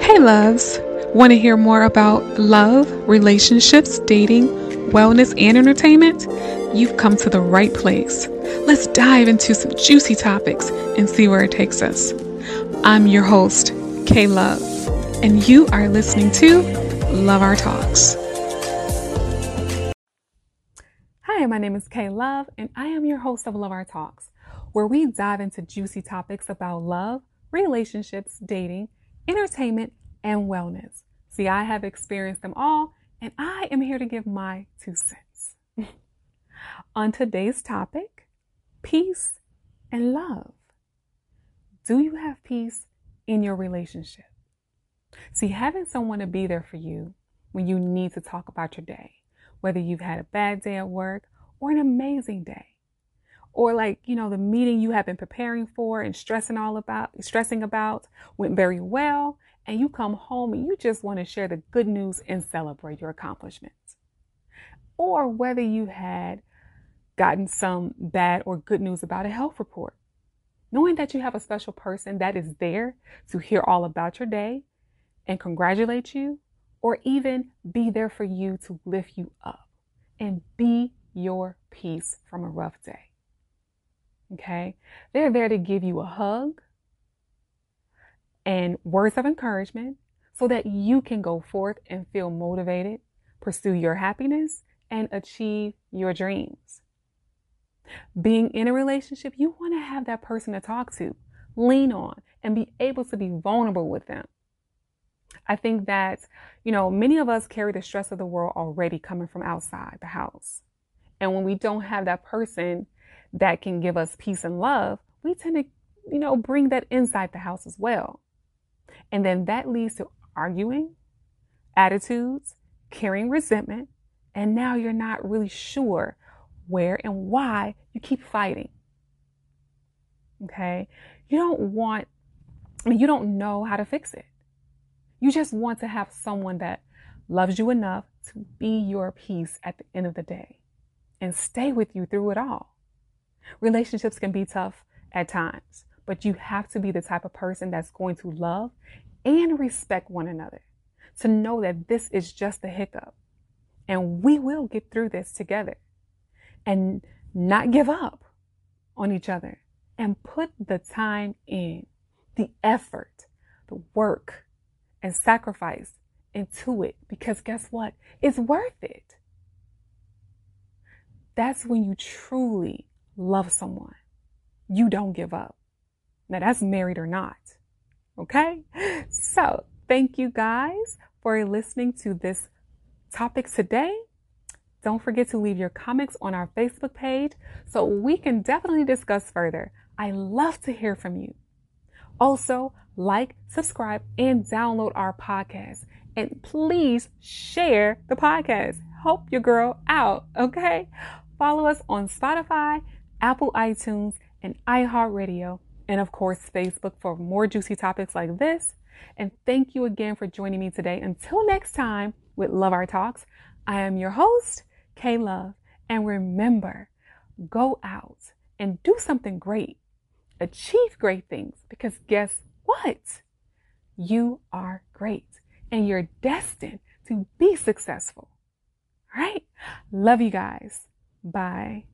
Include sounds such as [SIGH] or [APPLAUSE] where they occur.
Hey, loves. Want to hear more about love, relationships, dating, wellness, and entertainment? You've come to the right place. Let's dive into some juicy topics and see where it takes us. I'm your host, Kay Love, and you are listening to Love Our Talks. Hi, my name is Kay Love, and I am your host of Love Our Talks, where we dive into juicy topics about love, relationships, dating, entertainment, and wellness. See, I have experienced them all, and I am here to give my two cents. [LAUGHS] On today's topic, peace and love. Do you have peace in your relationship? See, having someone to be there for you when you need to talk about your day, whether you've had a bad day at work or an amazing day, or like, you know, the meeting you have been preparing for and stressing all about, stressing about went very well, and you come home and you just want to share the good news and celebrate your accomplishments. Or whether you had gotten some bad or good news about a health report. Knowing that you have a special person that is there to hear all about your day and congratulate you, or even be there for you to lift you up and be your peace from a rough day. Okay? They're there to give you a hug and words of encouragement so that you can go forth and feel motivated, pursue your happiness, and achieve your dreams. Being in a relationship, you want to have that person to talk to, lean on, and be able to be vulnerable with them. I think that, you know, many of us carry the stress of the world already coming from outside the house. And when we don't have that person that can give us peace and love, we tend to, you know, bring that inside the house as well. And then that leads to arguing, attitudes, carrying resentment, and now you're not really sure where and why you keep fighting. Okay? You don't want, I mean, you don't know how to fix it. You just want to have someone that loves you enough to be your peace at the end of the day and stay with you through it all. Relationships can be tough at times, but you have to be the type of person that's going to love and respect one another to know that this is just a hiccup and we will get through this together and not give up on each other and put the time in, the effort, the work, and sacrifice into it because guess what? It's worth it. That's when you truly love someone. You don't give up. Now that's married or not. Okay. So thank you guys for listening to this topic today. Don't forget to leave your comments on our Facebook page so we can definitely discuss further. I love to hear from you. Also, like, subscribe, and download our podcast. And please share the podcast. Help your girl out, okay? Follow us on Spotify, Apple iTunes, and iHeartRadio, and of course, Facebook for more juicy topics like this. And thank you again for joining me today. Until next time with Love Our Talks, I am your host, K Love. And remember, go out and do something great. Achieve great things because guess what? You are great and you're destined to be successful. All right? Love you guys. Bye.